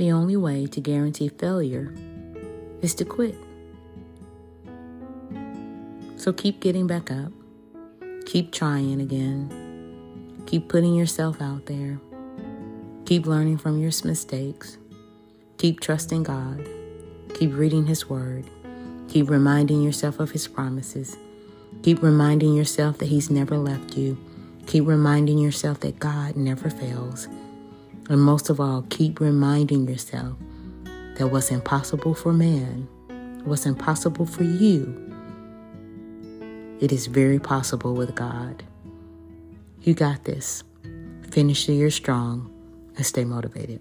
The only way to guarantee failure is to quit. So keep getting back up. Keep trying again. Keep putting yourself out there. Keep learning from your mistakes. Keep trusting God. Keep reading His Word. Keep reminding yourself of His promises. Keep reminding yourself that He's never left you. Keep reminding yourself that God never fails. And most of all, keep reminding yourself that what's impossible for man, what's impossible for you, it is very possible with God. You got this. Finish the year strong and stay motivated.